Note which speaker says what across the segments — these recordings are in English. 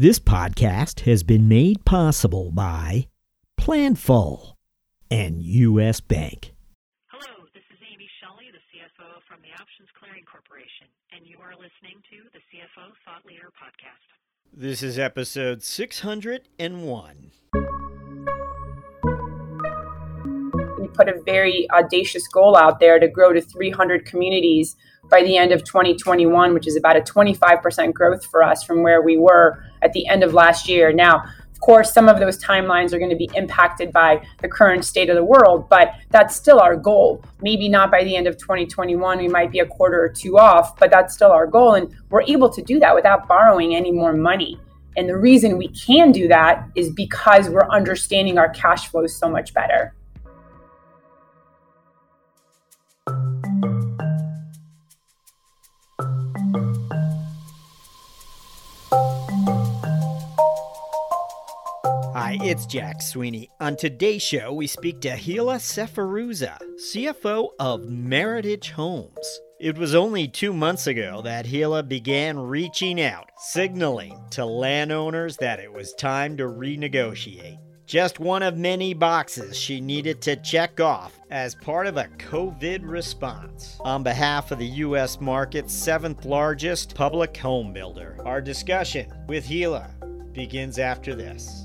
Speaker 1: This podcast has been made possible by Planful and U.S. Bank.
Speaker 2: Hello, this is Amy Shelley, the CFO from the Options Clearing Corporation, and you are listening to the CFO Thought Leader Podcast.
Speaker 1: This is episode 601.
Speaker 3: We put a very audacious goal out there to grow to 300 communities by the end of 2021, which is about a 25% growth for us from where we were at the end of last year. Now, of course, some of those timelines are going to be impacted by the current state of the world, but that's still our goal. Maybe not by the end of 2021, we might be a quarter or two off, but that's still our goal. And we're able to do that without borrowing any more money. And the reason we can do that is because we're understanding our cash flows so much better.
Speaker 1: Hi, it's Jack Sweeney. On today's show, we speak to Hilla Sferruzza, CFO of Meritage Homes. It was only two months ago that Hilla began reaching out, signaling to landowners that it was time to renegotiate. Just one of many boxes she needed to check off as part of a COVID response. On behalf of the U.S. market's seventh largest public home builder, our discussion with Hilla begins after this.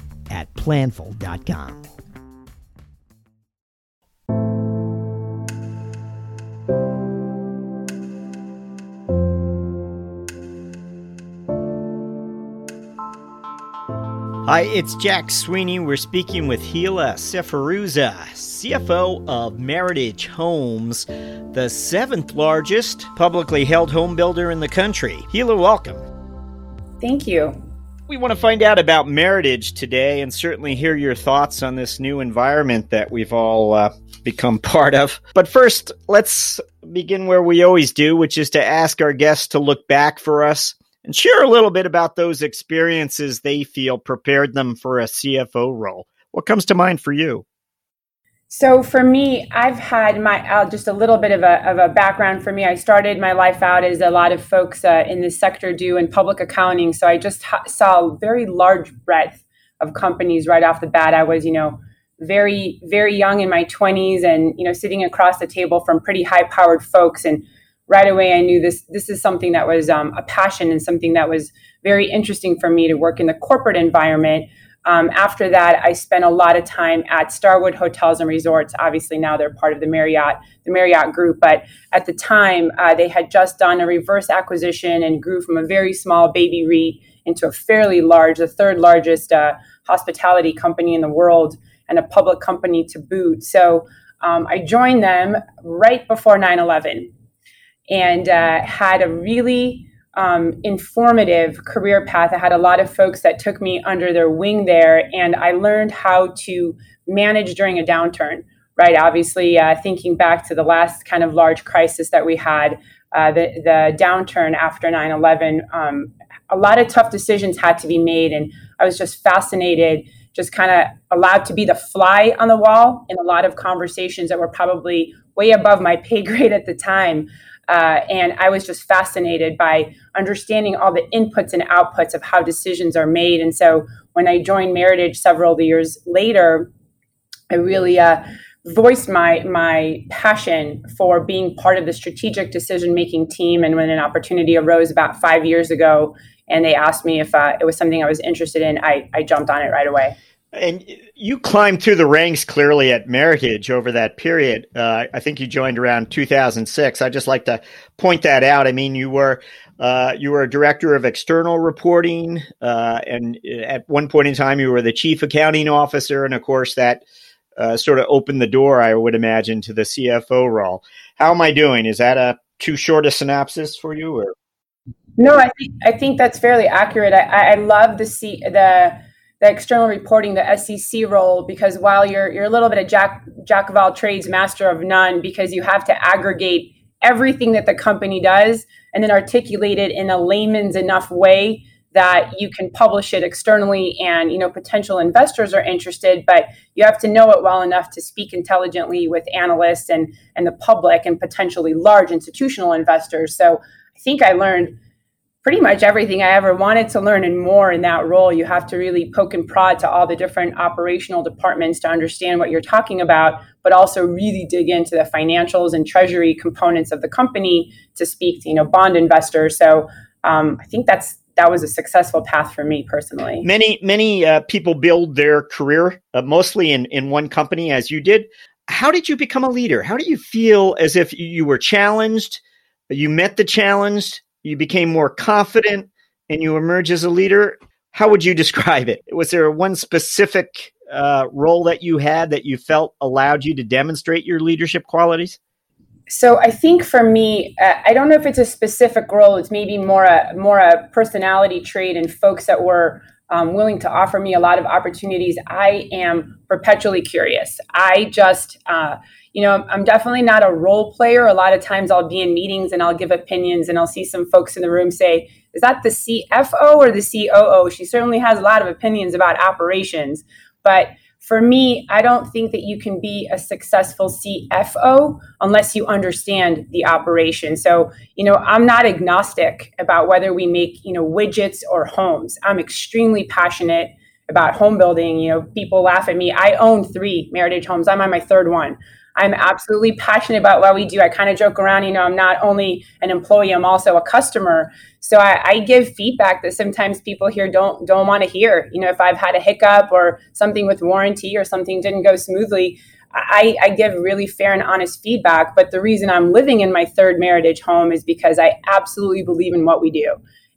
Speaker 1: at planful.com. Hi, it's Jack Sweeney. We're speaking with Hilla Sferruzza, CFO of Meritage Homes, the seventh largest publicly held home builder in the country. Hilla, welcome.
Speaker 3: Thank you.
Speaker 1: We want to find out about Meritage today and certainly hear your thoughts on this new environment that we've all uh, become part of. But first, let's begin where we always do, which is to ask our guests to look back for us and share a little bit about those experiences they feel prepared them for a CFO role. What comes to mind for you?
Speaker 3: So for me, I've had my uh, just a little bit of a, of a background for me. I started my life out as a lot of folks uh, in this sector do in public accounting. So I just ha- saw a very large breadth of companies right off the bat. I was, you know, very very young in my 20s, and you know, sitting across the table from pretty high powered folks, and right away I knew this this is something that was um, a passion and something that was very interesting for me to work in the corporate environment um, after that, I spent a lot of time at Starwood Hotels and Resorts. Obviously, now they're part of the Marriott, the Marriott Group. But at the time, uh, they had just done a reverse acquisition and grew from a very small baby REIT into a fairly large, the third largest uh, hospitality company in the world, and a public company to boot. So um, I joined them right before 9/11, and uh, had a really um, informative career path. I had a lot of folks that took me under their wing there, and I learned how to manage during a downturn. Right, obviously, uh, thinking back to the last kind of large crisis that we had, uh, the the downturn after 9/11, um, a lot of tough decisions had to be made, and I was just fascinated, just kind of allowed to be the fly on the wall in a lot of conversations that were probably way above my pay grade at the time. Uh, and I was just fascinated by understanding all the inputs and outputs of how decisions are made. And so when I joined Meritage several years later, I really uh, voiced my my passion for being part of the strategic decision making team and when an opportunity arose about five years ago and they asked me if uh, it was something i was interested in I, I jumped on it right away
Speaker 1: and you climbed through the ranks clearly at Meritage over that period. Uh, I think you joined around 2006. I just like to point that out. I mean, you were uh, you were a director of external reporting, uh, and at one point in time, you were the chief accounting officer, and of course, that uh, sort of opened the door, I would imagine, to the CFO role. How am I doing? Is that a too short a synopsis for you, or?
Speaker 3: No, I think I think that's fairly accurate. I, I love the C, the the external reporting, the SEC role, because while you're you're a little bit of jack jack of all trades, master of none, because you have to aggregate everything that the company does and then articulate it in a layman's enough way that you can publish it externally and you know potential investors are interested but you have to know it well enough to speak intelligently with analysts and and the public and potentially large institutional investors. So i think i learned pretty much everything I ever wanted to learn and more in that role. You have to really poke and prod to all the different operational departments to understand what you're talking about, but also really dig into the financials and treasury components of the company to speak to you know bond investors. So um, I think that's that was a successful path for me personally.
Speaker 1: Many many uh, people build their career uh, mostly in in one company, as you did. How did you become a leader? How do you feel as if you were challenged? You met the challenge you became more confident and you emerge as a leader. How would you describe it? Was there one specific uh, role that you had that you felt allowed you to demonstrate your leadership qualities?
Speaker 3: So I think for me, uh, I don't know if it's a specific role. It's maybe more a more a personality trait and folks that were um, willing to offer me a lot of opportunities. I am perpetually curious. I just uh, you know, I'm definitely not a role player. A lot of times I'll be in meetings and I'll give opinions and I'll see some folks in the room say, is that the CFO or the COO? She certainly has a lot of opinions about operations. But for me, I don't think that you can be a successful CFO unless you understand the operation. So, you know, I'm not agnostic about whether we make, you know, widgets or homes. I'm extremely passionate about home building. You know, people laugh at me. I own three Meritage homes. I'm on my third one. I'm absolutely passionate about what we do. I kind of joke around, you know, I'm not only an employee, I'm also a customer. So I, I give feedback that sometimes people here don't don't want to hear. You know, if I've had a hiccup or something with warranty or something didn't go smoothly, I, I give really fair and honest feedback. But the reason I'm living in my third Meritage home is because I absolutely believe in what we do.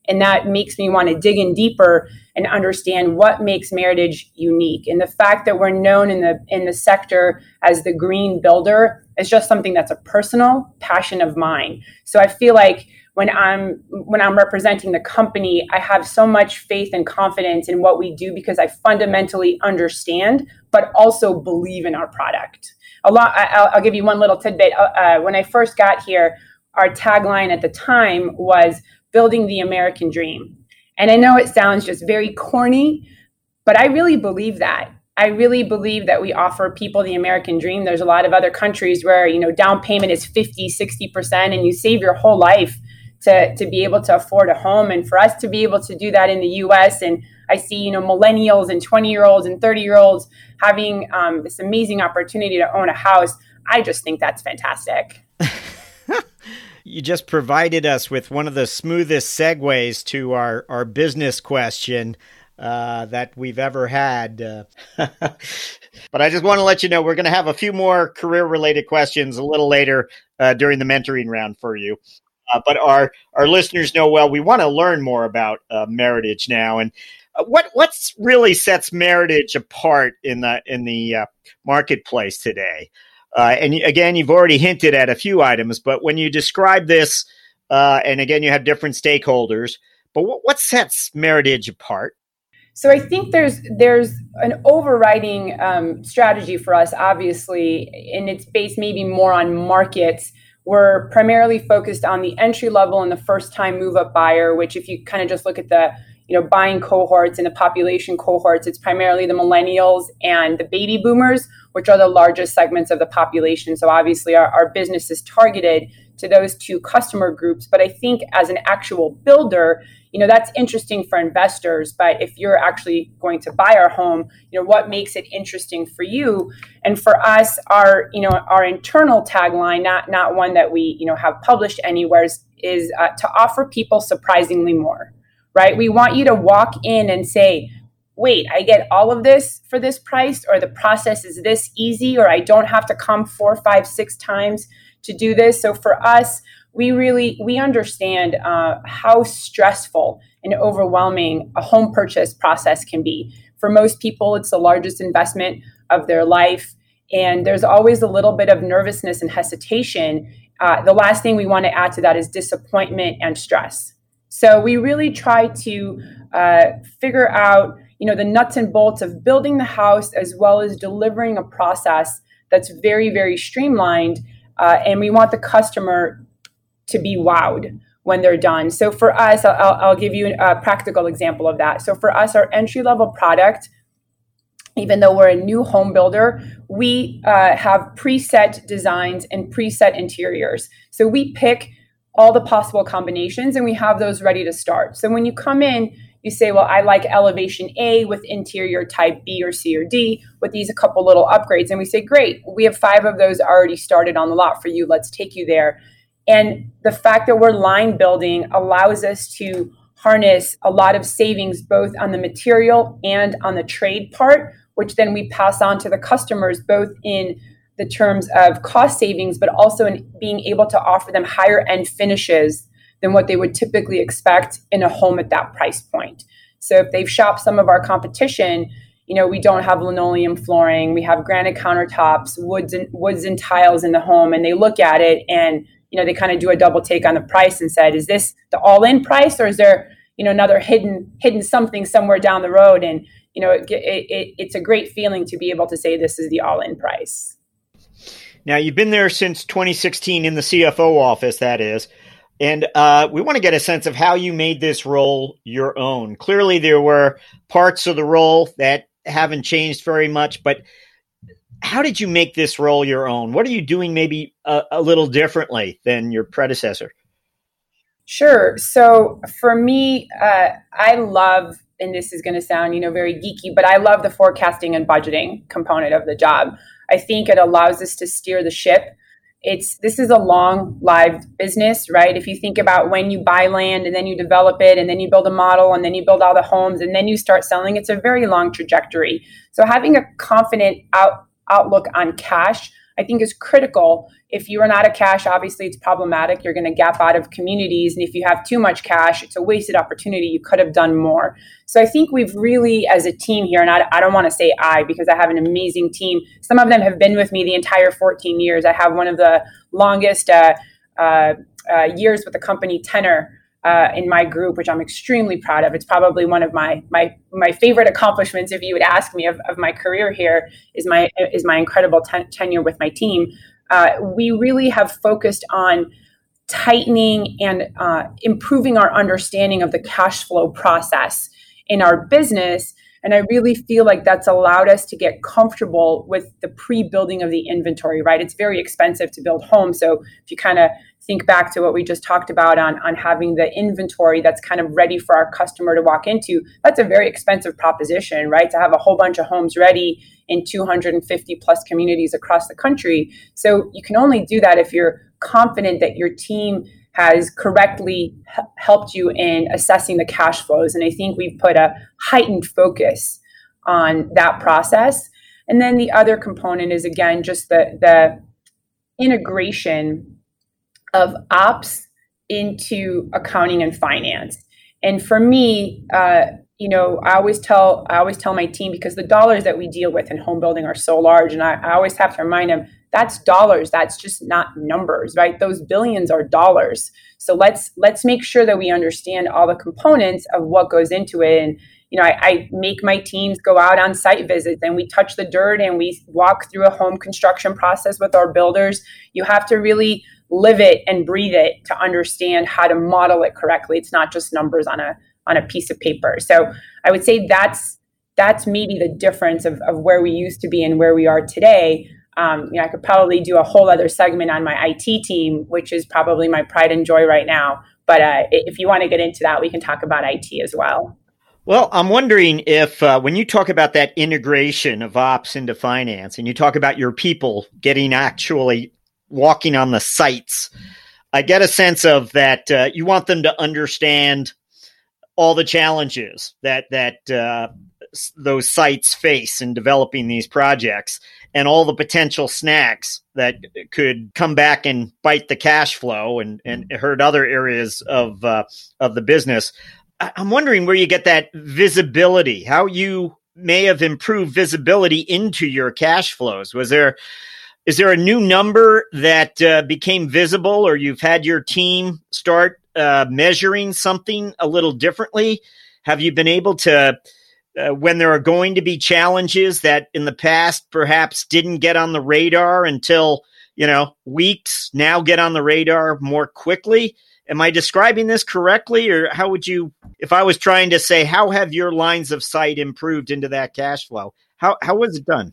Speaker 3: And that makes me want to dig in deeper and understand what makes Meritage unique. And the fact that we're known in the in the sector as the green builder is just something that's a personal passion of mine. So I feel like when I'm when I'm representing the company, I have so much faith and confidence in what we do because I fundamentally understand, but also believe in our product. A lot. I'll, I'll give you one little tidbit. Uh, uh when I first got here, our tagline at the time was building the American dream. And I know it sounds just very corny, but I really believe that. I really believe that we offer people the American dream. There's a lot of other countries where, you know, down payment is 50, 60% and you save your whole life to, to be able to afford a home. And for us to be able to do that in the US, and I see, you know, millennials and 20 year olds and 30 year olds having um, this amazing opportunity to own a house. I just think that's fantastic.
Speaker 1: you just provided us with one of the smoothest segues to our, our business question uh, that we've ever had. Uh, but I just want to let you know we're going to have a few more career related questions a little later uh, during the mentoring round for you. Uh, but our, our listeners know well, we want to learn more about uh, Meritage now. And uh, what what's really sets Meritage apart in the in the marketplace today? Uh, and again, you've already hinted at a few items, but when you describe this, uh, and again, you have different stakeholders, but what, what sets Meritage apart?
Speaker 3: So I think there's there's an overriding um, strategy for us, obviously, and it's based maybe more on markets. We're primarily focused on the entry level and the first time move up buyer, which if you kind of just look at the you know buying cohorts and the population cohorts, it's primarily the millennials and the baby boomers which are the largest segments of the population. So obviously, our, our business is targeted to those two customer groups. But I think as an actual builder, you know, that's interesting for investors. But if you're actually going to buy our home, you know, what makes it interesting for you? And for us, our, you know, our internal tagline, not not one that we, you know, have published anywhere, is, is uh, to offer people surprisingly more. Right? We want you to walk in and say, wait, I get all of this for this price, or the process is this easy, or I don't have to come four, five, six times to do this. So for us, we really we understand uh, how stressful and overwhelming a home purchase process can be. For most people, it's the largest investment of their life, and there's always a little bit of nervousness and hesitation. Uh, the last thing we want to add to that is disappointment and stress. So we really try to uh, figure out you know the nuts and bolts of building the house as well as delivering a process that's very very streamlined uh, and we want the customer to be wowed when they're done. So for us I'll, I'll give you a practical example of that. So for us our entry level product even though we're a new home builder we uh, have preset designs and preset interiors. So we pick all the possible combinations and we have those ready to start. So when you come in you say, well, I like elevation A with interior type B or C or D with these a couple little upgrades. And we say, great, we have five of those already started on the lot for you. Let's take you there. And the fact that we're line building allows us to harness a lot of savings both on the material and on the trade part, which then we pass on to the customers both in the terms of cost savings, but also in being able to offer them higher end finishes than what they would typically expect in a home at that price point. So if they've shopped some of our competition, you know, we don't have linoleum flooring, we have granite countertops, woods and woods and tiles in the home, and they look at it and you know they kind of do a double take on the price and said, is this the all-in price or is there you know another hidden hidden something somewhere down the road? And you know, it, it, it's a great feeling to be able to say this is the all-in price.
Speaker 1: Now you've been there since 2016 in the CFO office, that is. And uh, we want to get a sense of how you made this role your own. Clearly, there were parts of the role that haven't changed very much, but how did you make this role your own? What are you doing maybe a, a little differently than your predecessor?
Speaker 3: Sure. So for me, uh, I love, and this is going to sound, you know, very geeky, but I love the forecasting and budgeting component of the job. I think it allows us to steer the ship it's this is a long lived business right? If you think about when you buy land and then you develop it and then you build a model and then you build all the homes and then you start selling it's a very long trajectory. So having a confident out, outlook on cash I think is critical. If you are not a cash, obviously it's problematic. You're going to gap out of communities. And if you have too much cash, it's a wasted opportunity. You could have done more. So I think we've really, as a team here, and I, I don't want to say I because I have an amazing team. Some of them have been with me the entire 14 years. I have one of the longest uh, uh, uh, years with the company tenor uh, in my group, which I'm extremely proud of. It's probably one of my my my favorite accomplishments, if you would ask me, of, of my career here is my is my incredible ten- tenure with my team. Uh, we really have focused on tightening and uh, improving our understanding of the cash flow process in our business. And I really feel like that's allowed us to get comfortable with the pre building of the inventory, right? It's very expensive to build homes. So if you kind of think back to what we just talked about on, on having the inventory that's kind of ready for our customer to walk into, that's a very expensive proposition, right? To have a whole bunch of homes ready in 250 plus communities across the country. So you can only do that if you're confident that your team has correctly helped you in assessing the cash flows. And I think we've put a heightened focus on that process. And then the other component is again just the the integration of ops into accounting and finance. And for me, uh, you know, I always tell I always tell my team because the dollars that we deal with in home building are so large, and I, I always have to remind them that's dollars. That's just not numbers, right? Those billions are dollars. So let's let's make sure that we understand all the components of what goes into it. And you know, I, I make my teams go out on site visits and we touch the dirt and we walk through a home construction process with our builders. You have to really live it and breathe it to understand how to model it correctly. It's not just numbers on a on a piece of paper. So I would say that's that's maybe the difference of, of where we used to be and where we are today. Um, you know, I could probably do a whole other segment on my IT team, which is probably my pride and joy right now. But uh, if you want to get into that, we can talk about IT as well.
Speaker 1: Well, I'm wondering if uh, when you talk about that integration of ops into finance and you talk about your people getting actually walking on the sites, I get a sense of that uh, you want them to understand all the challenges that that uh, those sites face in developing these projects and all the potential snacks that could come back and bite the cash flow and, and hurt other areas of uh, of the business. I'm wondering where you get that visibility, how you may have improved visibility into your cash flows. Was there is there a new number that uh, became visible, or you've had your team start uh, measuring something a little differently? Have you been able to uh, when there are going to be challenges that in the past perhaps didn't get on the radar until you know weeks now get on the radar more quickly. Am i describing this correctly or how would you if i was trying to say how have your lines of sight improved into that cash flow? How how was it done?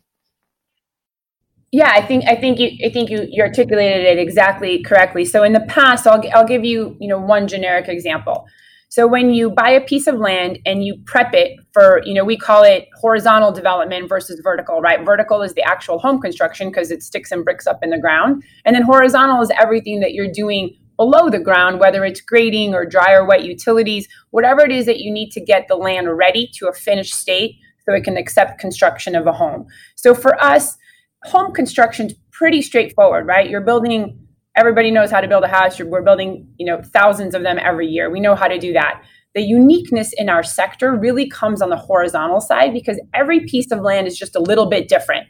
Speaker 3: Yeah i think i think you i think you, you articulated it exactly correctly. So in the past i'll, I'll give you you know one generic example so when you buy a piece of land and you prep it for, you know, we call it horizontal development versus vertical, right? Vertical is the actual home construction because it sticks and bricks up in the ground. And then horizontal is everything that you're doing below the ground, whether it's grading or dry or wet utilities, whatever it is that you need to get the land ready to a finished state so it can accept construction of a home. So for us, home construction is pretty straightforward, right? You're building everybody knows how to build a house. We're building you know thousands of them every year. We know how to do that. The uniqueness in our sector really comes on the horizontal side because every piece of land is just a little bit different.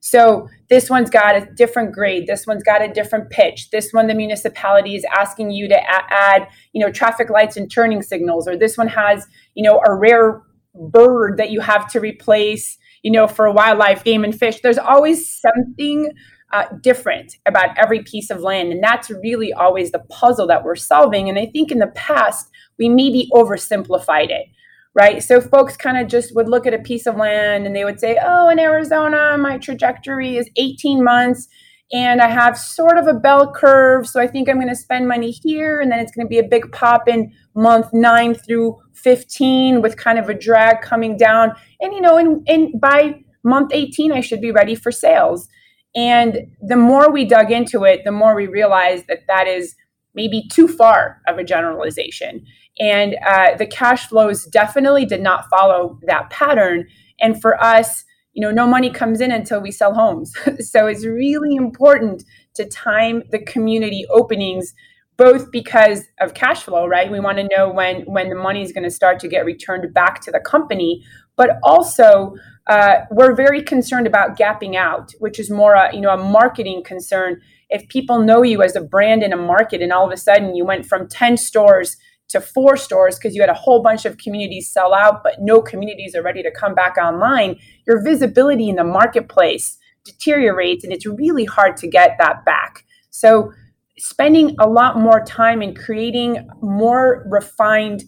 Speaker 3: So this one's got a different grade. This one's got a different pitch. This one the municipality is asking you to add you know traffic lights and turning signals or this one has you know a rare bird that you have to replace you know for wildlife game and fish. There's always something uh, different about every piece of land. And that's really always the puzzle that we're solving. And I think in the past, we maybe oversimplified it, right? So folks kind of just would look at a piece of land and they would say, oh, in Arizona, my trajectory is 18 months and I have sort of a bell curve. So I think I'm going to spend money here, and then it's going to be a big pop in month nine through 15 with kind of a drag coming down. And you know, and, and by month 18, I should be ready for sales. And the more we dug into it, the more we realized that that is maybe too far of a generalization. And uh, the cash flows definitely did not follow that pattern. And for us, you know, no money comes in until we sell homes. so it's really important to time the community openings both because of cash flow right we want to know when when the money is going to start to get returned back to the company but also uh, we're very concerned about gapping out, which is more a, you know a marketing concern. If people know you as a brand in a market, and all of a sudden you went from ten stores to four stores because you had a whole bunch of communities sell out, but no communities are ready to come back online, your visibility in the marketplace deteriorates, and it's really hard to get that back. So, spending a lot more time in creating more refined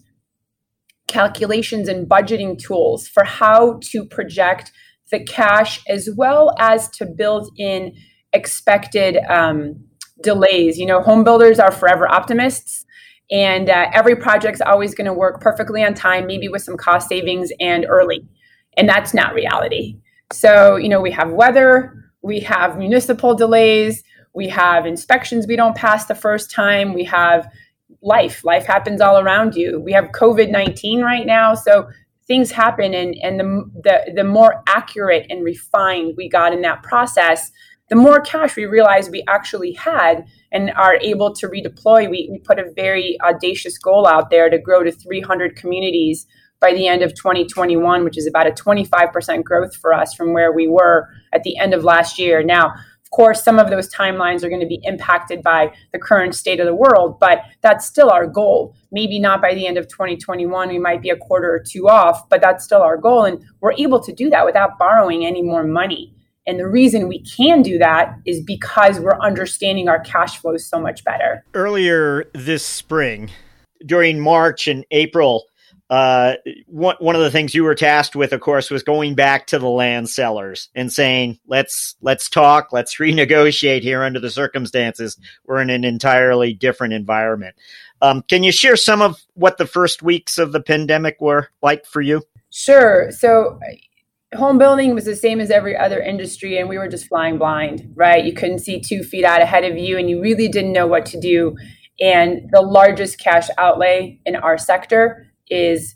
Speaker 3: calculations and budgeting tools for how to project the cash as well as to build in expected um, delays. You know, home builders are forever optimists, and uh, every project's always going to work perfectly on time, maybe with some cost savings and early. And that's not reality. So, you know, we have weather, we have municipal delays, we have inspections we don't pass the first time, we have life. Life happens all around you. We have COVID 19 right now. So things happen. And, and the, the, the more accurate and refined we got in that process, the more cash we realized we actually had and are able to redeploy. We, we put a very audacious goal out there to grow to 300 communities by the end of 2021, which is about a 25% growth for us from where we were at the end of last year. Now, course, some of those timelines are going to be impacted by the current state of the world, but that's still our goal. Maybe not by the end of 2021, we might be a quarter or two off, but that's still our goal. And we're able to do that without borrowing any more money. And the reason we can do that is because we're understanding our cash flows so much better.
Speaker 1: Earlier this spring, during March and April, uh, one, one of the things you were tasked with, of course, was going back to the land sellers and saying, let's, let's talk, let's renegotiate here under the circumstances. We're in an entirely different environment. Um, can you share some of what the first weeks of the pandemic were like for you?
Speaker 3: Sure. So, home building was the same as every other industry, and we were just flying blind, right? You couldn't see two feet out ahead of you, and you really didn't know what to do. And the largest cash outlay in our sector is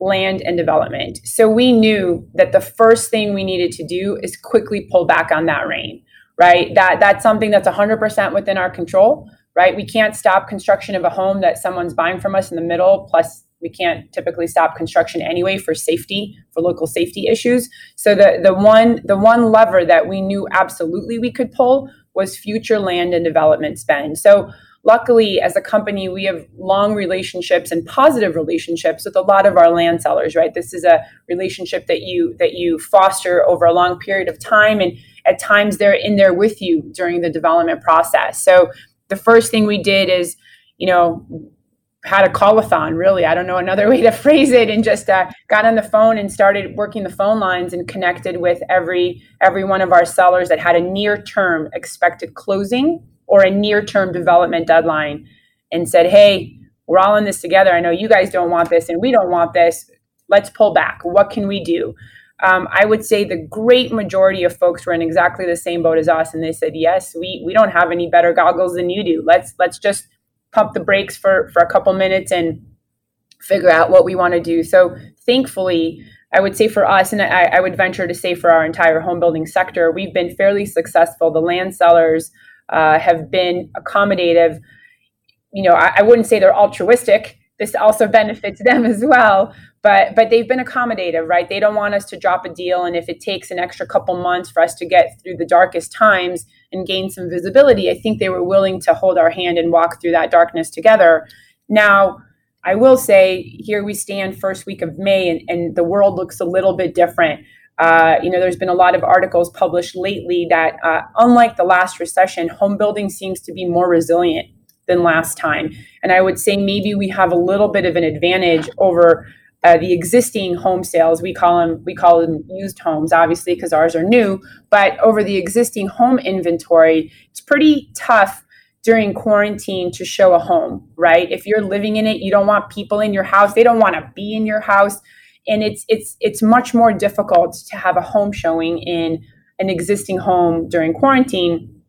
Speaker 3: land and development. So we knew that the first thing we needed to do is quickly pull back on that rein, right? That that's something that's 100% within our control, right? We can't stop construction of a home that someone's buying from us in the middle plus we can't typically stop construction anyway for safety for local safety issues so the the one the one lever that we knew absolutely we could pull was future land and development spend so luckily as a company we have long relationships and positive relationships with a lot of our land sellers right? This is a relationship that you that you foster over a long period of time and at times they're in there with you during the development process. So the first thing we did is you know had a call-a-thon really. I don't know another way to phrase it and just uh, got on the phone and started working the phone lines and connected with every every one of our sellers that had a near term expected closing or a near term development deadline and said, hey, we're all in this together. I know you guys don't want this and we don't want this. Let's pull back. What can we do? Um, I would say the great majority of folks were in exactly the same boat as us, and they said, "Yes, we we don't have any better goggles than you do. Let's let's just pump the brakes for for a couple minutes and figure out what we want to do." So thankfully, I would say for us, and I, I would venture to say for our entire home building sector, we've been fairly successful. The land sellers uh, have been accommodative. You know, I, I wouldn't say they're altruistic. This also benefits them as well, but but they've been accommodative, right? They don't want us to drop a deal, and if it takes an extra couple months for us to get through the darkest times and gain some visibility, I think they were willing to hold our hand and walk through that darkness together. Now, I will say, here we stand, first week of May, and, and the world looks a little bit different. Uh, you know, there's been a lot of articles published lately that, uh, unlike the last recession, home building seems to be more resilient than last time. And I would say maybe we have a little bit of an advantage over uh, the existing home sales. We call them we call them used homes, obviously, because ours are new. But over the existing home inventory, it's pretty tough during quarantine to show a home, right? If you're living in it, you don't want people in your house. They don't want to be in your house and it's it's it's much more difficult to have a home showing in an existing home during quarantine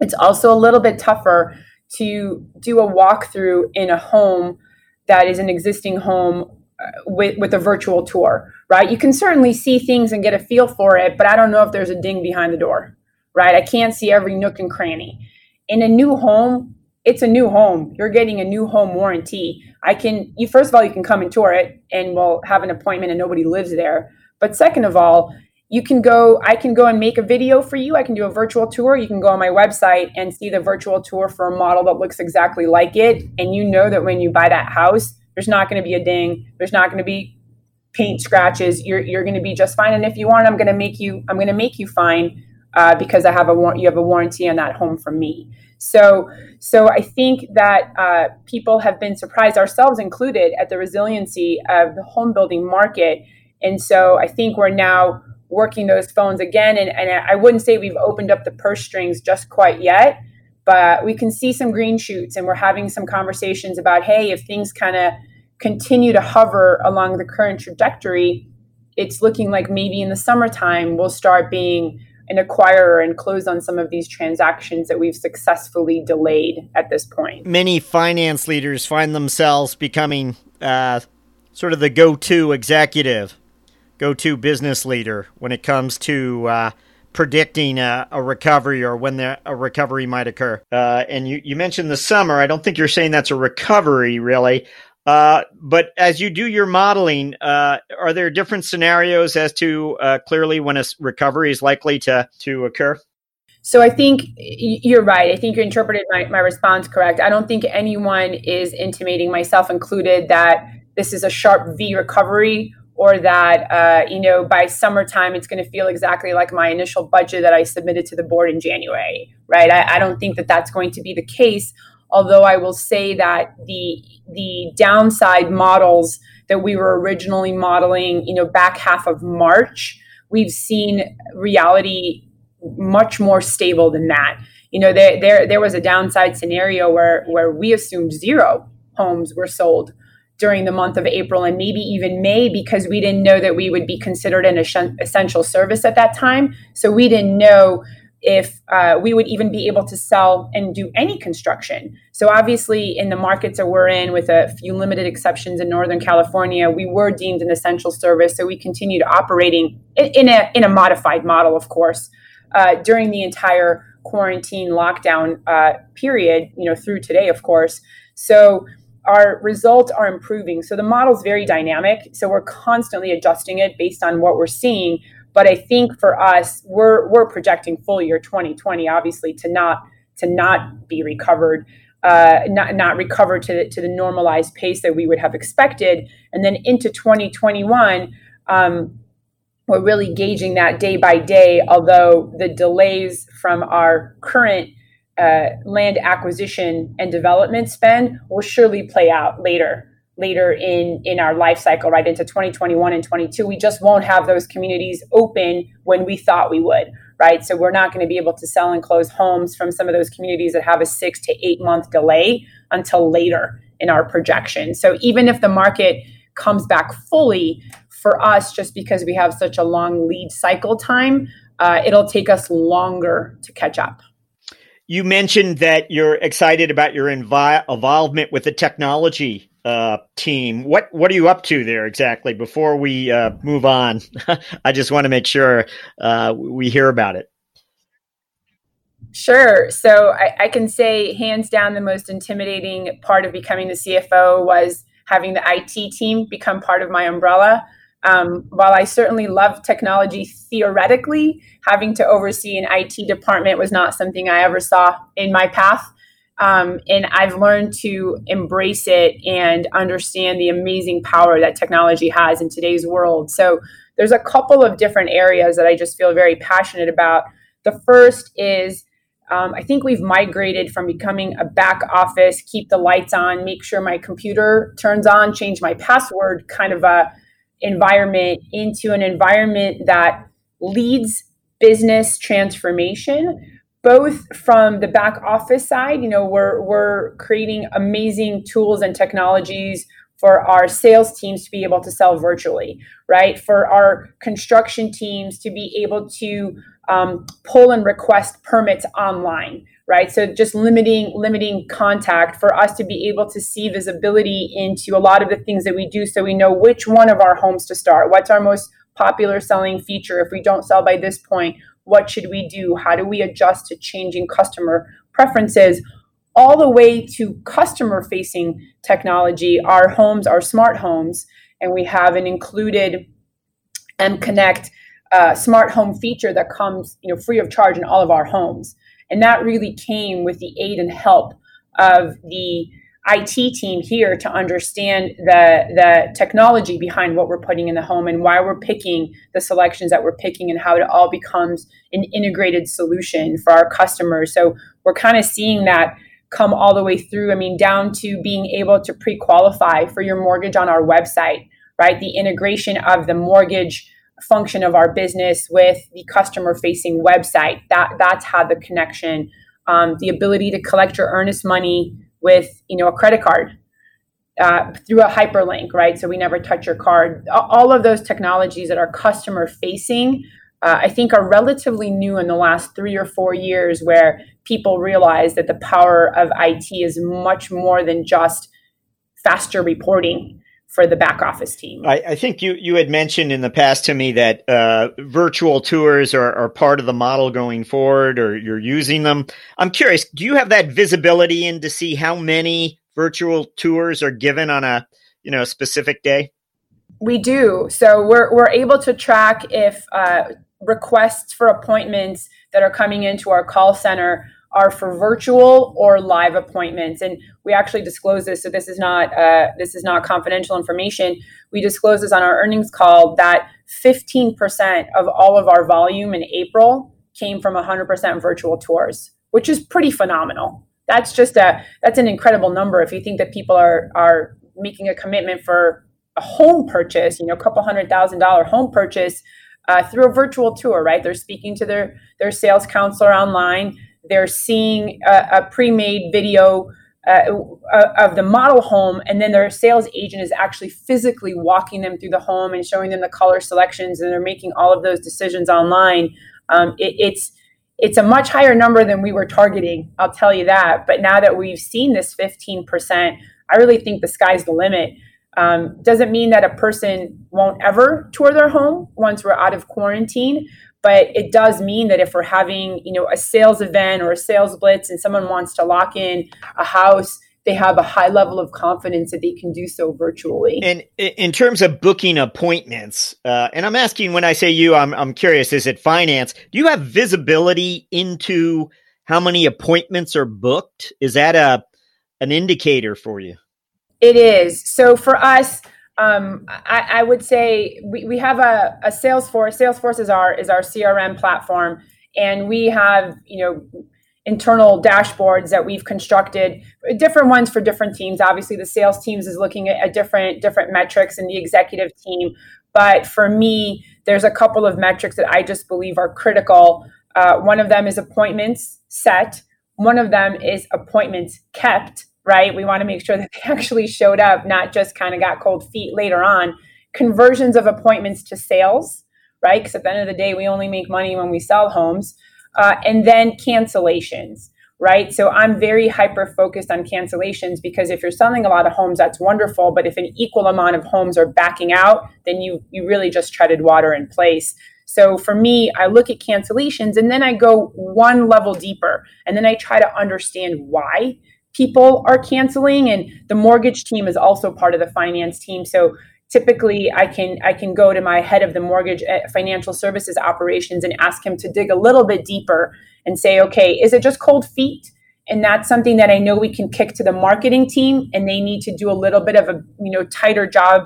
Speaker 3: it's also a little bit tougher to do a walkthrough in a home that is an existing home uh, with with a virtual tour right you can certainly see things and get a feel for it but i don't know if there's a ding behind the door right i can't see every nook and cranny in a new home it's a new home. You're getting a new home warranty. I can you first of all you can come and tour it and we'll have an appointment and nobody lives there. But second of all, you can go I can go and make a video for you. I can do a virtual tour. You can go on my website and see the virtual tour for a model that looks exactly like it and you know that when you buy that house, there's not going to be a ding. There's not going to be paint scratches. You're you're going to be just fine and if you want I'm going to make you I'm going to make you fine uh, because I have a war- you have a warranty on that home from me. So, so I think that uh, people have been surprised, ourselves included, at the resiliency of the home building market. And so I think we're now working those phones again. And, and I wouldn't say we've opened up the purse strings just quite yet, but we can see some green shoots and we're having some conversations about hey, if things kind of continue to hover along the current trajectory, it's looking like maybe in the summertime we'll start being an acquirer and close on some of these transactions that we've successfully delayed at this point.
Speaker 1: Many finance leaders find themselves becoming uh, sort of the go to executive, go to business leader when it comes to. Uh, predicting a, a, recovery or when the, a recovery might occur. Uh, and you, you mentioned the summer. I don't think you're saying that's a recovery, really. Uh, but as you do your modeling, uh, are there different scenarios as to uh, clearly when a recovery is likely to to occur?
Speaker 3: So I think you're right. I think you interpreted my, my response correct. I don't think anyone is intimating, myself included, that this is a sharp V recovery or that uh, you know by summertime it's going to feel exactly like my initial budget that I submitted to the board in January. Right? I, I don't think that that's going to be the case Although I will say that the the downside models that we were originally modeling, you know, back half of March, we've seen reality much more stable than that. You know, there there there was a downside scenario where where we assumed zero homes were sold during the month of April and maybe even May because we didn't know that we would be considered an essential service at that time. So we didn't know if uh, we would even be able to sell and do any construction. So obviously, in the markets that we're in, with a few limited exceptions in Northern California, we were deemed an essential service. So we continued operating in a in a modified model, of course, uh, during the entire quarantine lockdown uh, period. You know, through today, of course. So our results are improving. So the model is very dynamic. So we're constantly adjusting it based on what we're seeing. But I think for us, we're we're projecting full year 2020, obviously, to not to not be recovered, uh, not not recover to the, to the normalized pace that we would have expected, and then into 2021. Um, we're really gauging that day by day, although the delays from our current uh, land acquisition and development spend will surely play out later later in in our life cycle right into 2021 and 22 we just won't have those communities open when we thought we would right? So we're not going to be able to sell and close homes from some of those communities that have a 6 to 8 month delay until later in our projection. So even if the market comes back fully for us just because we have such a long lead cycle time uh, it'll take us longer to catch up.
Speaker 1: You mentioned that you're excited about your invi- involvement with the technology uh, team. What what are you up to there exactly? Before we uh, move on, I just want to make sure uh, we hear about it.
Speaker 3: Sure. So I, I, can say, hands down, the most intimidating part of becoming the CFO was having the IT team become part of my umbrella. Um, while I certainly love technology theoretically, having to oversee an IT department was not something I ever saw in my path. Um, and I've learned to embrace it and understand the amazing power that technology has in today's world. So there's a couple of different areas that I just feel very passionate about. The first is um, I think we've migrated from becoming a back office, keep the lights on, make sure my computer turns on, change my password kind of a environment into an environment that leads business transformation both from the back office side you know we're we're creating amazing tools and technologies for our sales teams to be able to sell virtually right? For our construction teams to be able to um, pull and request permits online right? So just limiting limiting contact for us to be able to see visibility into a lot of the things that we do so we know which one of our homes to start what's our most popular selling feature if we don't sell by this point what should we do? How do we adjust to changing customer preferences? All the way to customer facing technology our homes are smart homes and we have an included m connect uh, smart home feature that comes you know free of charge in all of our homes. And that really came with the aid and help of the IT team here to understand the the technology behind what we're putting in the home and why we're picking the selections that we're picking and how it all becomes an integrated solution for our customers. So we're kind of seeing that come all the way through. I mean, down to being able to pre-qualify for your mortgage on our website, right? The integration of the mortgage function of our business with the customer facing website. That that's how the connection, um, the ability to collect your earnest money with you know a credit card uh, through a hyperlink, right? So we never touch your card. All of those technologies that are customer facing, uh, I think, are relatively new in the last three or four years, where people realize that the power of IT is much more than just faster reporting for the back office team.
Speaker 1: I, I, think you you had mentioned in the past to me that uh, virtual tours are, are part of the model going forward, or you're using them. I'm curious, do you have that visibility in to see how many virtual tours are given on a you know specific day?
Speaker 3: We do. So we're we're able to track if uh, requests for appointments that are coming into our call center are for virtual or live appointments and we actually disclose this so this is not uh, this is not confidential information we disclose this on our earnings call that 15% of all of our volume in april came from 100% virtual tours which is pretty phenomenal that's just a that's an incredible number if you think that people are are making a commitment for a home purchase, you know, a couple hundred thousand dollar home purchase uh, through a virtual tour, right? They're speaking to their their sales counselor online. They're seeing a, a pre-made video uh, uh, of the model home, and then their sales agent is actually physically walking them through the home and showing them the color selections, and they're making all of those decisions online. Um, it, it's it's a much higher number than we were targeting. I'll tell you that. But now that we've seen this 15%, I really think the sky's the limit. Um, doesn't mean that a person won't ever tour their home once we're out of quarantine, but it does mean that if we're having, you know, a sales event or a sales blitz and someone wants to lock in a house, they have a high level of confidence that they can do so virtually.
Speaker 1: And in terms of booking appointments, uh, and I'm asking when I say you, I'm, I'm curious, is it finance? Do you have visibility into how many appointments are booked? Is that a an indicator for you?
Speaker 3: It is. So for us, um, I, I, would say we, we have a, a Salesforce. Salesforce is our is our CRM platform, and we have you know internal dashboards that we've constructed, different ones for different teams. Obviously, the sales teams is looking at, at different different metrics, and the executive team. But for me, there's a couple of metrics that I just believe are critical. Uh, one of them is appointments set. One of them is appointments kept right? We want to make sure that they actually showed up, not just kind of got cold feet later on. Conversions of appointments to sales, right? Because at the end of the day, we only make money when we sell homes. Uh, and then cancellations, right? So I'm very hyper focused on cancellations because if you're selling a lot of homes, that's wonderful. But if an equal amount of homes are backing out, then you you really just treaded water in place. So for me, I look at cancellations and then I go one level deeper and then I try to understand why people are canceling and the mortgage team is also part of the finance team. So typically i can i can go to my head of the mortgage eh, financial services operations and ask him to dig a little bit deeper and say okay is it just cold feet? And that's something that i know we can kick to the marketing team and they need to do a little bit of a you know tighter job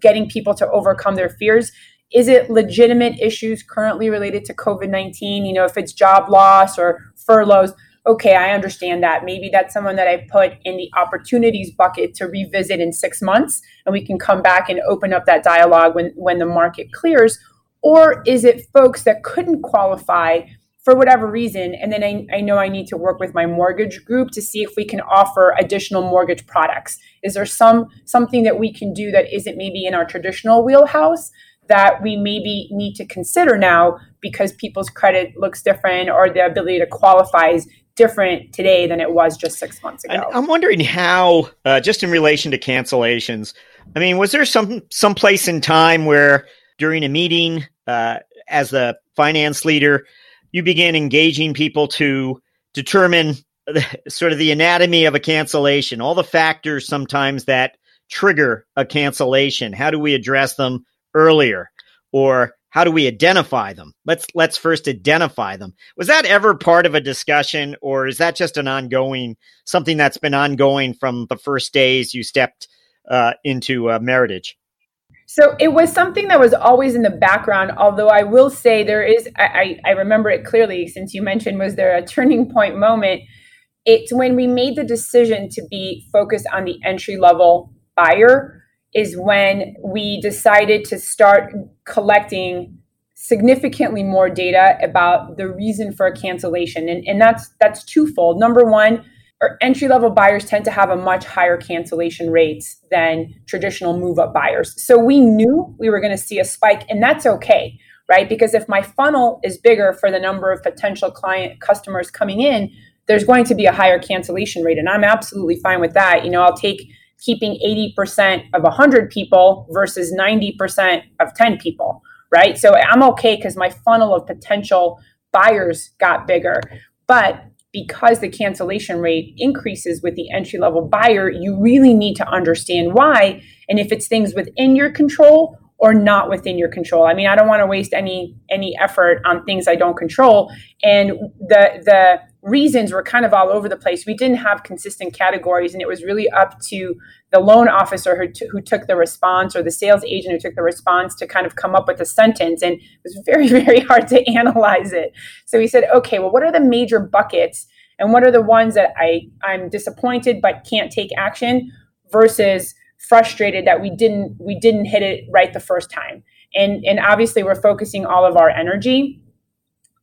Speaker 3: getting people to overcome their fears. Is it legitimate issues currently related to covid-19 you know if it's job loss or furloughs okay, I understand that. Maybe that's someone that I put in the opportunities bucket to revisit in six months, and we can come back and open up that dialogue when, when the market clears. Or is it folks that couldn't qualify for whatever reason? And then I, I know I need to work with my mortgage group to see if we can offer additional mortgage products. Is there some something that we can do that isn't maybe in our traditional wheelhouse that we maybe need to consider now because people's credit looks different or the ability to qualify is different today than it was just six months ago.
Speaker 1: I'm wondering how, uh, just in relation to cancellations, I mean, was there some some place in time where during a meeting, uh, as the finance leader, you began engaging people to determine sort of the anatomy of a cancellation, all the factors sometimes that trigger a cancellation? How do we address them earlier? Or how do we identify them? Let's let's first identify them. Was that ever part of a discussion, or is that just an ongoing something that's been ongoing from the first days you stepped uh, into uh, Meritage?
Speaker 3: So it was something that was always in the background. Although I will say there is, I, I remember it clearly since you mentioned was there a turning point moment. It's when we made the decision to be focused on the entry level buyer is when we decided to start collecting significantly more data about the reason for a cancellation. And, and that's that's twofold. Number one our entry level buyers tend to have a much higher cancellation rates than traditional move up buyers. So we knew we were going to see a spike and that's okay right? Because if my funnel is bigger for the number of potential client customers coming in there's going to be a higher cancellation rate and i'm absolutely fine with that. You know i'll take keeping 80% of 100 people versus 90% of 10 people, right? So I'm okay because my funnel of potential buyers got bigger. But because the cancellation rate increases with the entry level buyer, you really need to understand why. And if it's things within your control or not within your control. I mean, I don't want to waste any any effort on things I don't control. And the the reasons were kind of all over the place. We didn't have consistent categories, and it was really up to the loan officer who, t- who took the response or the sales agent who took the response to kind of come up with a sentence. And it was very, very hard to analyze it. So we said, okay, well, what are the major buckets? and what are the ones that I I'm disappointed but can't take action versus frustrated that we didn't we didn't hit it right the first time. And and obviously we're focusing all of our energy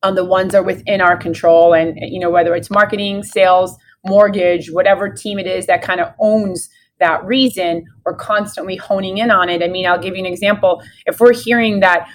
Speaker 3: on the ones that are within our control and you know whether it's marketing, sales, mortgage, whatever team it is that kind of owns that reason, we're constantly honing in on it. I mean, I'll give you an example. If we're hearing that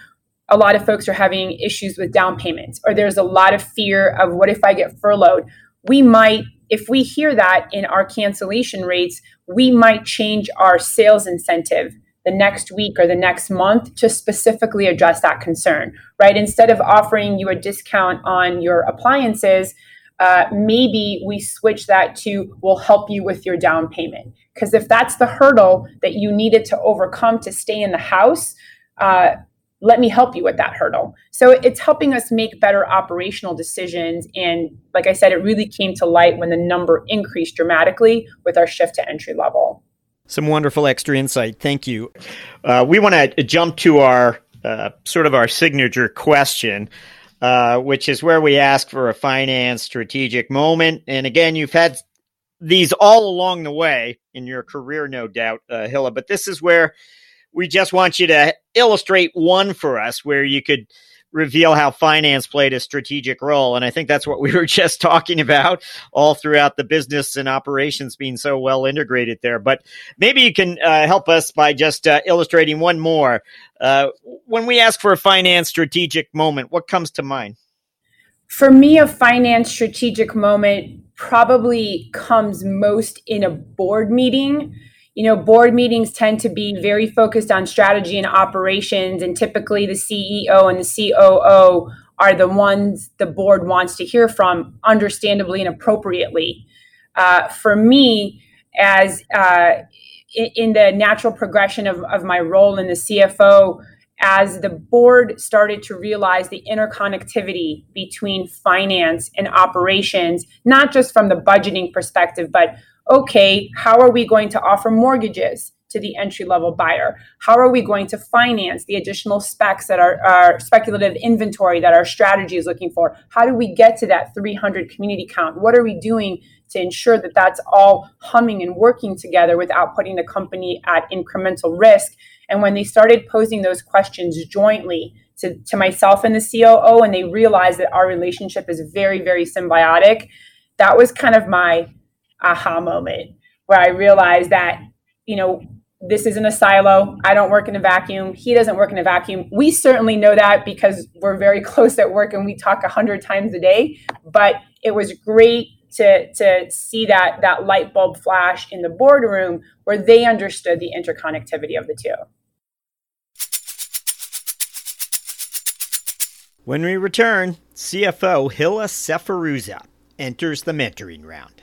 Speaker 3: a lot of folks are having issues with down payments or there's a lot of fear of what if I get furloughed, we might if we hear that in our cancellation rates, we might change our sales incentive the next week or the next month to specifically address that concern, right? Instead of offering you a discount on your appliances, uh, maybe we switch that to we'll help you with your down payment. Because if that's the hurdle that you needed to overcome to stay in the house, uh, let me help you with that hurdle. So it's helping us make better operational decisions. And like I said, it really came to light when the number increased dramatically with our shift to entry level.
Speaker 1: Some wonderful extra insight. Thank you. Uh, we want to jump to our uh, sort of our signature question, uh, which is where we ask for a finance strategic moment. And again, you've had these all along the way in your career, no doubt, uh, Hilla, but this is where we just want you to illustrate one for us where you could reveal how finance played a strategic role. And I think that's what we were just talking about all throughout the business and operations being so well integrated there. But maybe you can uh, help us by just uh, illustrating one more. Uh, when we ask for a finance strategic moment, what comes to mind?
Speaker 3: For me, a finance strategic moment probably comes most in a board meeting you know, board meetings tend to be very focused on strategy and operations, and typically the CEO and the COO are the ones the board wants to hear from, understandably and appropriately. Uh, for me, as uh, in, in, the natural progression of, of my role in the CFO, as the board started to realize the interconnectivity between finance and operations, not just from the budgeting perspective, but okay, how are we going to offer mortgages to the entry level buyer? How are we going to finance the additional specs that are, our speculative inventory that our strategy is looking for? How do we get to that 300 community count? What are we doing to ensure that that's all humming and working together without putting the company at incremental risk? And when they started posing those questions jointly, to, to myself and the COO, and they realized that our relationship is very, very symbiotic. That was kind of my aha moment where I realized that, you know, this isn't a silo. I don't work in a vacuum. He doesn't work in a vacuum. We certainly know that because we're very close at work and we talk a hundred times a day. But it was great to to see that that light bulb flash in the boardroom where they understood the interconnectivity of the two.
Speaker 1: When we return, CFO Hilla Sferruzza enters the mentoring round.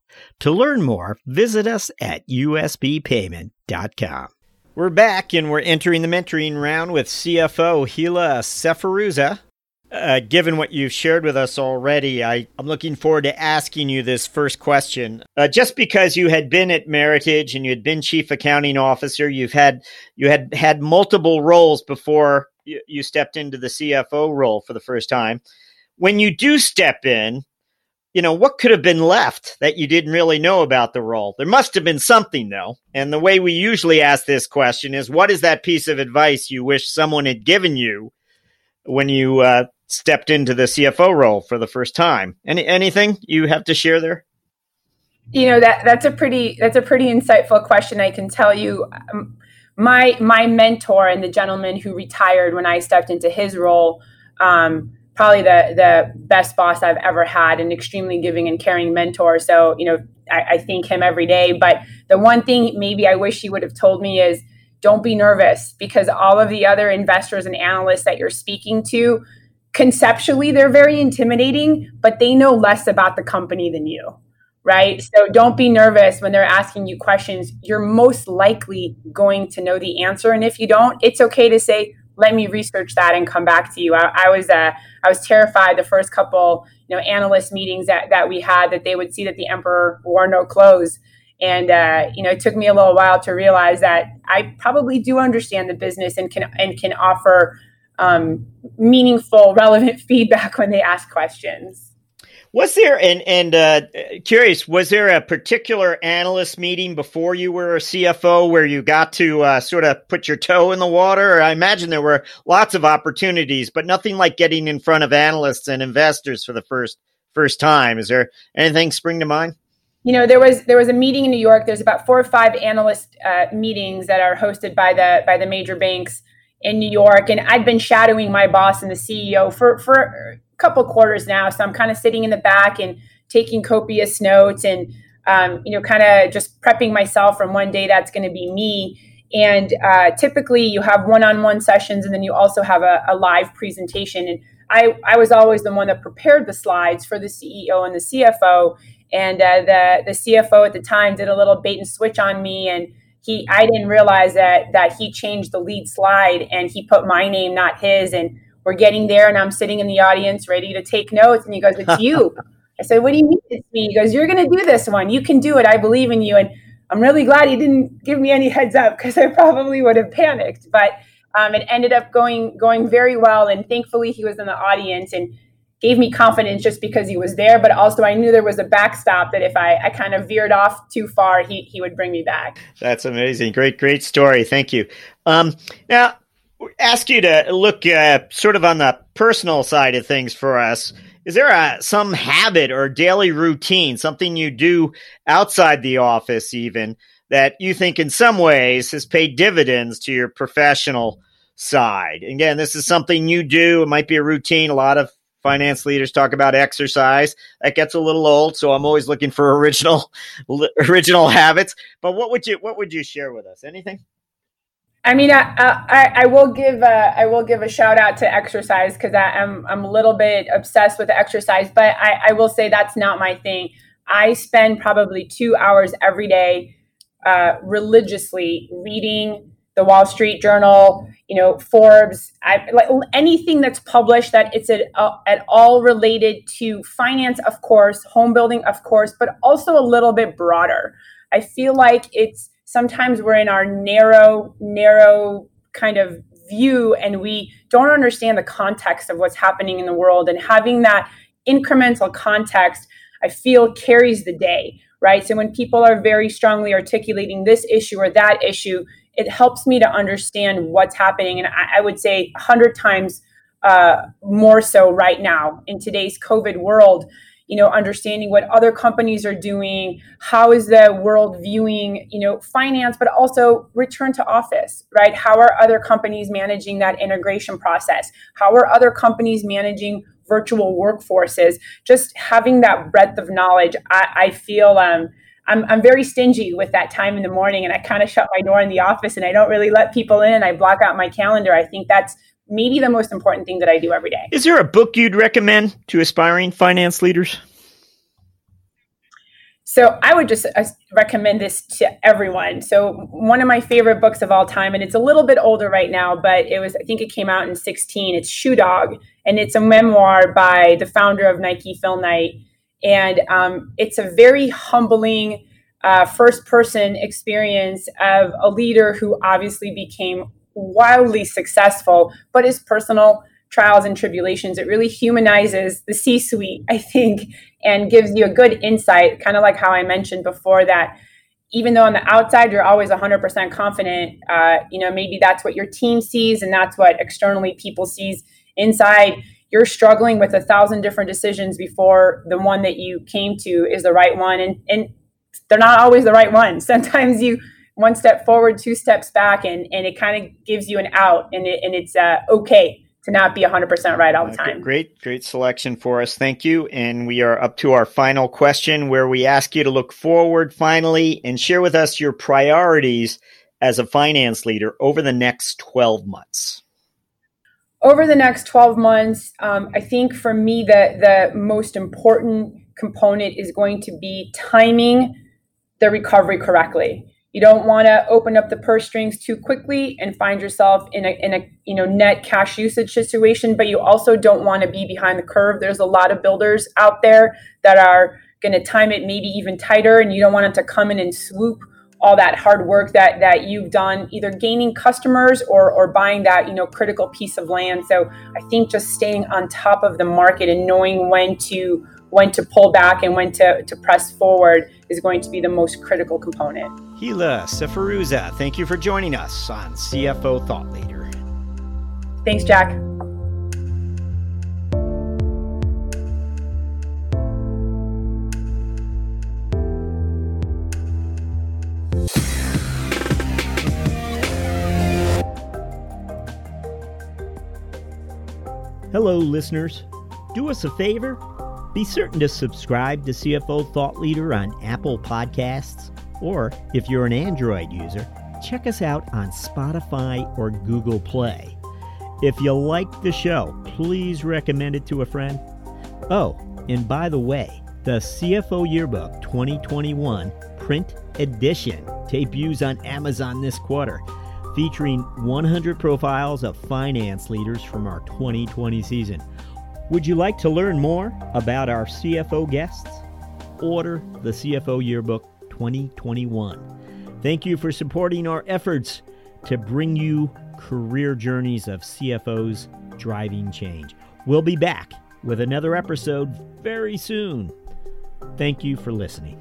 Speaker 1: To learn more, visit us at usbpayment.com. We're back and we're entering the mentoring round with CFO Hilla Sferruzza. Uh, given what you've shared with us already, I, am looking forward to asking you this first question. Uh, just because you had been at Meritage and you had been chief accounting officer, you've had you had had multiple roles before you, you stepped into the CFO role for the first time. When you do step in, you know, what could have been left that you didn't really know about the role? There must have been something, though. And the way we usually ask this question is what is that piece of advice you wish someone had given you when you uh, stepped into the CFO role for the first time? Any anything you have to share there?
Speaker 3: You know that that's a pretty that's a pretty insightful question. I can tell you, um, my my mentor and the gentleman who retired when I stepped into his role. Um, probably the the best boss I've ever had, an extremely giving and caring mentor. So you know, I, I thank him every day. But the one thing maybe I wish he would have told me is don't be nervous because all of the other investors and analysts that you're speaking to conceptually they're very intimidating but they know less about the company than you right so don't be nervous when they're asking you questions you're most likely going to know the answer and if you don't it's okay to say let me research that and come back to you i, I was uh, i was terrified the first couple you know analyst meetings that, that we had that they would see that the emperor wore no clothes and uh, you know it took me a little while to realize that i probably do understand the business and can and can offer um, meaningful relevant feedback when they ask questions
Speaker 1: was there and and uh, curious was there a particular analyst meeting before you were a cfo where you got to uh, sort of put your toe in the water? I imagine there were lots of opportunities but nothing like getting in front of analysts and investors for the first first time. Is there anything spring to mind?
Speaker 3: You know there was there was a meeting in new york. There's about four or five analyst uh, meetings that are hosted by the by the major banks in new york. And i'd been shadowing my boss and the ceo for for couple quarters now so i'm kind of sitting in the back and taking copious notes and um, you know kind of just prepping myself from one day that's going to be me. And uh, typically you have one-on-one sessions and then you also have a, a live presentation. And I, I was always the one that prepared the slides for the ceo and the cfo and uh, the the CFO at the time did a little bait and switch on me, and he I didn't realize that that he changed the lead slide and he put my name, not his, and we're getting there, and I'm sitting in the audience ready to take notes, and he goes, "It's you." I said, "What do you mean it's me?" He goes, "You're going to do this one. You can do it. I believe in you." And I'm really glad he didn't give me any heads up because I probably would have panicked. But um, it ended up going going very well, and thankfully he was in the audience and gave me confidence just because he was there, but also I knew there was a backstop that if I, I kind of veered off too far, he, he would bring me back.
Speaker 1: That's amazing. Great, great story. Thank you. Um, now, ask you to look uh, sort of on the personal side of things for us. Is there a, some habit or daily routine, something you do outside the office, even that you think in some ways has paid dividends to your professional side? Again, this is something you do. It might be a routine. A lot of finance leaders talk about exercise. That gets a little old, so I'm always looking for original original habits. But what would you what would you share with us? Anything?
Speaker 3: I mean, I, I, I will give a, I will give a shout out to exercise because I'm I'm a little bit obsessed with exercise, but I, I will say that's not my thing. I spend probably two hours every day uh, religiously reading the Wall Street Journal, you know forbes I, like anything that's published that it's at, uh, at all related to finance of course home building of course but also a little bit broader i feel like it's sometimes we're in our narrow narrow kind of view and we don't understand the context of what's happening in the world and having that incremental context i feel carries the day right so when people are very strongly articulating this issue or that issue it helps me to understand what's happening. And I, I would say 100 times uh, more so right now in today's COVID world. You know, understanding what other companies are doing, how is the world viewing, you know, finance, but also return to office, right? How are other companies managing that integration process? How are other companies managing virtual workforces? Just having that breadth of knowledge, I, I feel um, I'm, I'm very stingy with that time in the morning and I kind of shut my door in the office and I don't really let people in. I block out my calendar. I think that's maybe the most important thing that I do every day.
Speaker 1: Is there a book you'd recommend to aspiring finance leaders?
Speaker 3: So I would just uh, recommend this to everyone. So one of my favorite books of all time, and it's a little bit older right now, but it was I think it came out in 16. It's Shoe Dog, and it's a memoir by the founder of Nike, Phil Knight and um, it's a very humbling uh, first person experience of a leader who obviously became wildly successful, but his personal trials and tribulations, it really humanizes the C suite, I think, and gives you a good insight, kind of like how I mentioned before that. Even though on the outside you're always 100% confident, uh, you know maybe that's what your team sees, and that's what externally people sees. Inside, you're struggling with a thousand different decisions before the one that you came to is the right one and and they're not always the right one sometimes you one step forward two steps back and and it kind of gives you an out and, it, and it's uh, okay to not be 100% right all the time.
Speaker 4: Great, great selection for us. Thank you. And we are up to our final question where we ask you to look forward finally and share with us your priorities as a finance leader over the next 12 months.
Speaker 3: Over the next 12 months, um, I think for me, the, the most important component is going to be timing the recovery correctly. You don't want to open up the purse strings too quickly and find yourself in a, in a you know net cash usage situation, but you also don't want to be behind the curve. There's a lot of builders out there that are going to time it maybe even tighter, and you don't want it to come in and swoop all that hard work that that you've done either gaining customers or or buying that you know critical piece of land so i think just staying on top of the market and knowing when to when to pull back and when to, to press forward is going to be the most critical component.
Speaker 4: Hilla Sferruzza, thank you for joining us on CFO Thought Leader.
Speaker 3: Thanks, Jack.
Speaker 1: Hello, listeners. Do us a favor be certain to subscribe to CFO Thought Leader on Apple Podcasts, or if you're an Android user, check us out on Spotify or Google Play. If you like the show, please recommend it to a friend. Oh, and by the way, the CFO Yearbook 2021 print edition debuts on Amazon this quarter, featuring 100 profiles of finance leaders from our 2020 season. Would you like to learn more about our CFO guests? Order the CFO Yearbook 2021. Thank you for supporting our efforts to bring you career journeys of CFOs driving change. We'll be back with another episode very soon. Thank you for listening.